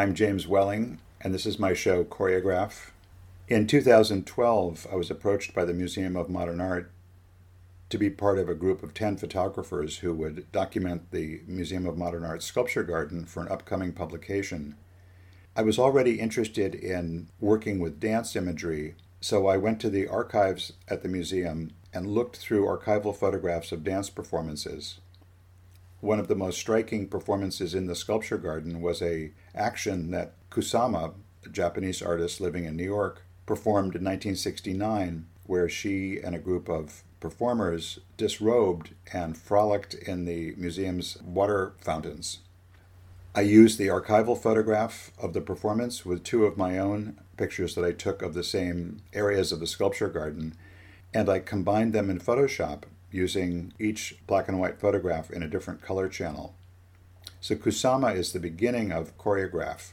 I'm James Welling, and this is my show, Choreograph. In 2012, I was approached by the Museum of Modern Art to be part of a group of 10 photographers who would document the Museum of Modern Art Sculpture Garden for an upcoming publication. I was already interested in working with dance imagery, so I went to the archives at the museum and looked through archival photographs of dance performances. One of the most striking performances in the sculpture garden was a action that Kusama, a Japanese artist living in New York, performed in 1969 where she and a group of performers disrobed and frolicked in the museum's water fountains. I used the archival photograph of the performance with two of my own pictures that I took of the same areas of the sculpture garden, and I combined them in Photoshop using each black and white photograph in a different color channel. So Kusama is the beginning of Choreograph.